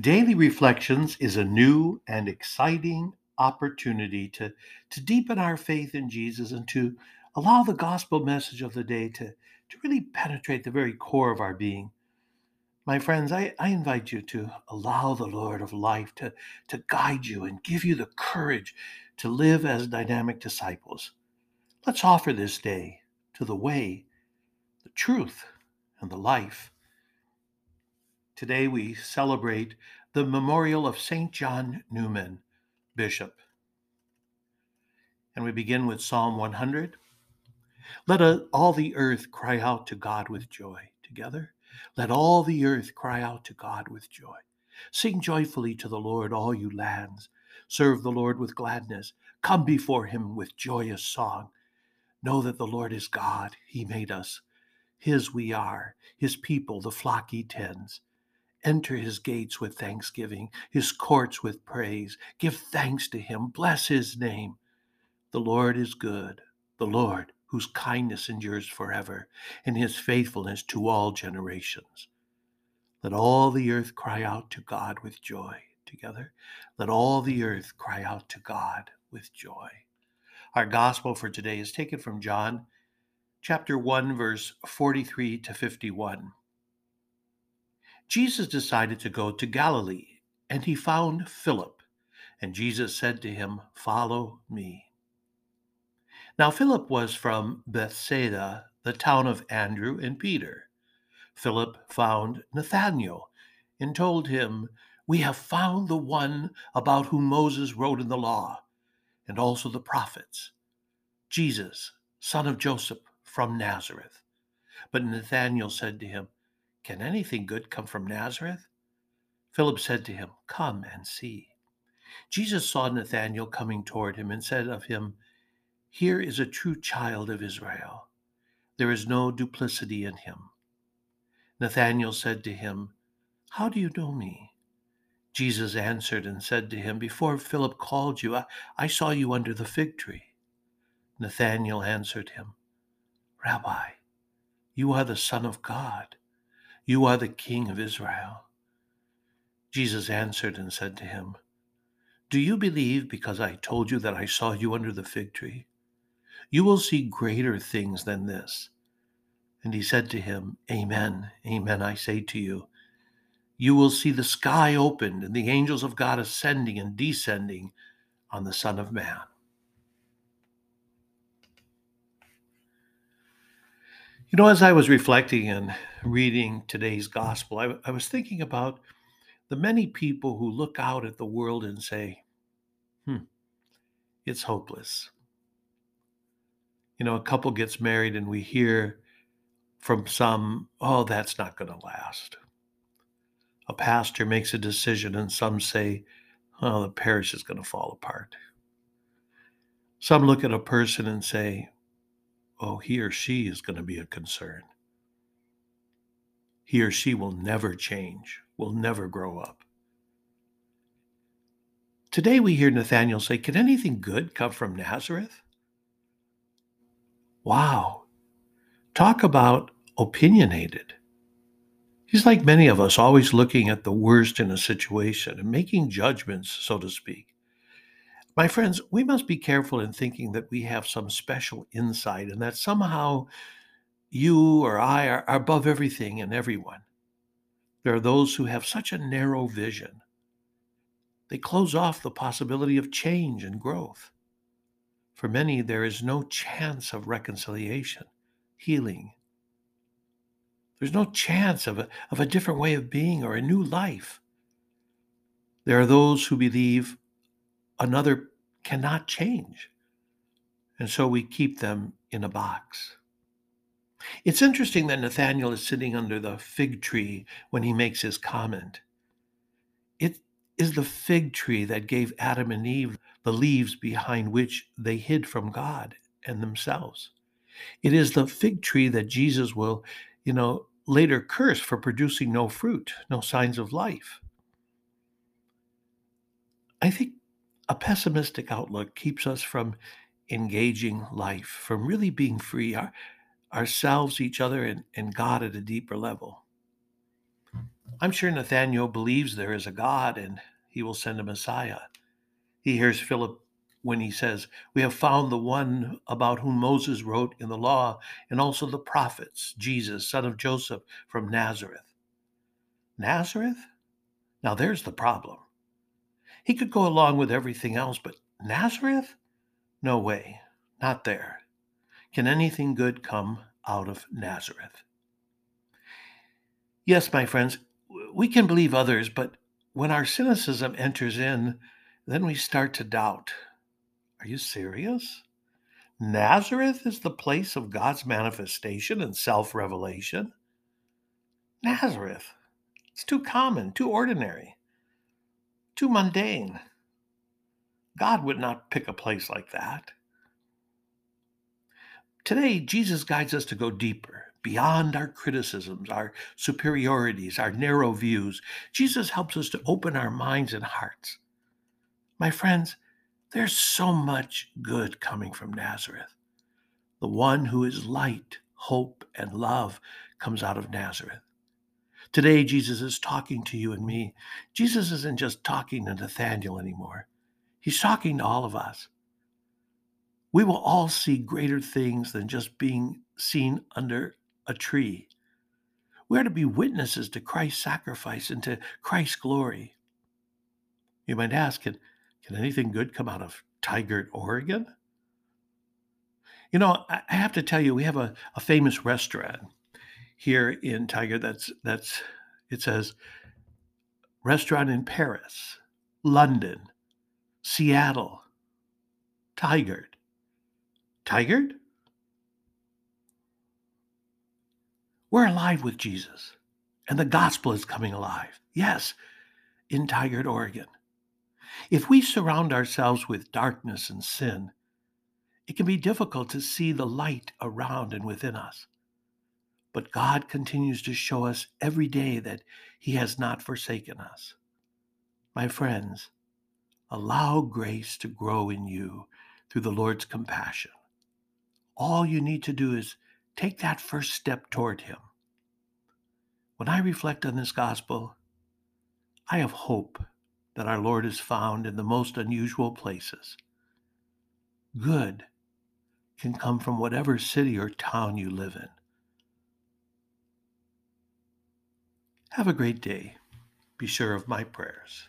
Daily Reflections is a new and exciting opportunity to, to deepen our faith in Jesus and to allow the gospel message of the day to, to really penetrate the very core of our being. My friends, I, I invite you to allow the Lord of life to, to guide you and give you the courage to live as dynamic disciples. Let's offer this day to the way, the truth, and the life Today we celebrate the memorial of St. John Neumann, Bishop. And we begin with Psalm 100. Let a, all the earth cry out to God with joy. Together, let all the earth cry out to God with joy. Sing joyfully to the Lord, all you lands. Serve the Lord with gladness. Come before him with joyous song. Know that the Lord is God. He made us. His we are, his people, the flock he tends. Enter his gates with thanksgiving, his courts with praise. Give thanks to him, bless his name. The Lord is good, the Lord whose kindness endures forever, and his faithfulness to all generations. Let all the earth cry out to God with joy. Together, let all the earth cry out to God with joy. Our gospel for today is taken from John chapter 1 verse 43 to 51. Jesus decided to go to Galilee, and he found Philip. And Jesus said to him, Follow me. Now Philip was from Bethsaida, the town of Andrew and Peter. Philip found Nathanael and told him, We have found the one about whom Moses wrote in the law, and also the prophets, Jesus, son of Joseph from Nazareth. But Nathanael said to him, can anything good come from Nazareth? Philip said to him, Come and see. Jesus saw Nathanael coming toward him and said of him, Here is a true child of Israel. There is no duplicity in him. Nathanael said to him, How do you know me? Jesus answered and said to him, Before Philip called you, I, I saw you under the fig tree. Nathanael answered him, Rabbi, you are the Son of God. You are the King of Israel. Jesus answered and said to him, Do you believe because I told you that I saw you under the fig tree? You will see greater things than this. And he said to him, Amen, amen, I say to you. You will see the sky opened and the angels of God ascending and descending on the Son of Man. You know, as I was reflecting and reading today's gospel, I, I, was thinking about the many people who look out at the world and say, hmm, it's hopeless. You know, a couple gets married and we hear from some, oh, that's not going to last. A pastor makes a decision and some say, oh, the parish is going to fall apart. Some look at a person and say, oh, he or she is going to be a concern. He or she will never change, will never grow up. Today we hear Nathanael say, Can anything good come from Nazareth? Wow. Talk about opinionated. He's like many of us, always looking at the worst in a situation and making judgments, so to speak. My friends, we must be careful in thinking that we have some special insight and that somehow you or I are, above everything and everyone. There are those who have such a narrow vision. They close off the possibility of change and growth. For many, there is no chance of reconciliation, healing. There's no chance of a, of a different way of being or a new life. There are those who believe another cannot change. And so we keep them in a box. It's interesting that Nathanael is sitting under the fig tree when he makes his comment. It is the fig tree that gave Adam and Eve the leaves behind which they hid from God and themselves. It is the fig tree that Jesus will, you know, later curse for producing no fruit, no signs of life. I think a pessimistic outlook keeps us from engaging life, from really being free, our, ourselves, each other, and, and God at a deeper level. I'm sure Nathanael believes there is a God and he will send a Messiah. He hears Philip when he says, We have found the one about whom Moses wrote in the law and also the prophets, Jesus, son of Joseph from Nazareth. Nazareth? Now there's the problem. He could go along with everything else, but Nazareth? No way, not there. Can anything good come out of Nazareth? Yes, my friends, we can believe others, but when our cynicism enters in, then we start to doubt. Are you serious? Nazareth is the place of God's manifestation and self revelation? Nazareth. It's too common, too ordinary, too mundane. God would not pick a place like that. Today, Jesus guides us to go deeper, beyond our criticisms, our superiorities, our narrow views. Jesus helps us to open our minds and hearts. My friends, there's so much good coming from Nazareth. The one who is light, hope, and love comes out of Nazareth. Today, Jesus is talking to you and me. Jesus isn't just talking to Nathanael anymore, he's talking to all of us. We will all see greater things than just being seen under a tree. We are to be witnesses to Christ's sacrifice and to Christ's glory. You might ask, can, can anything good come out of Tigard, Oregon? You know, I have to tell you, we have a, a famous restaurant here in Tigard, that's that's it says restaurant in Paris, London, Seattle, Tigard. Tigard? We're alive with Jesus, and the gospel is coming alive. Yes, in Tigard, Oregon. If we surround ourselves with darkness and sin, it can be difficult to see the light around and within us. But God continues to show us every day that He has not forsaken us. My friends, allow grace to grow in you through the Lord's compassion. All you need to do is Take that first step toward Him. When I reflect on this gospel, I have hope that our Lord is found in the most unusual places. Good can come from whatever city or town you live in. Have a great day. Be sure of my prayers.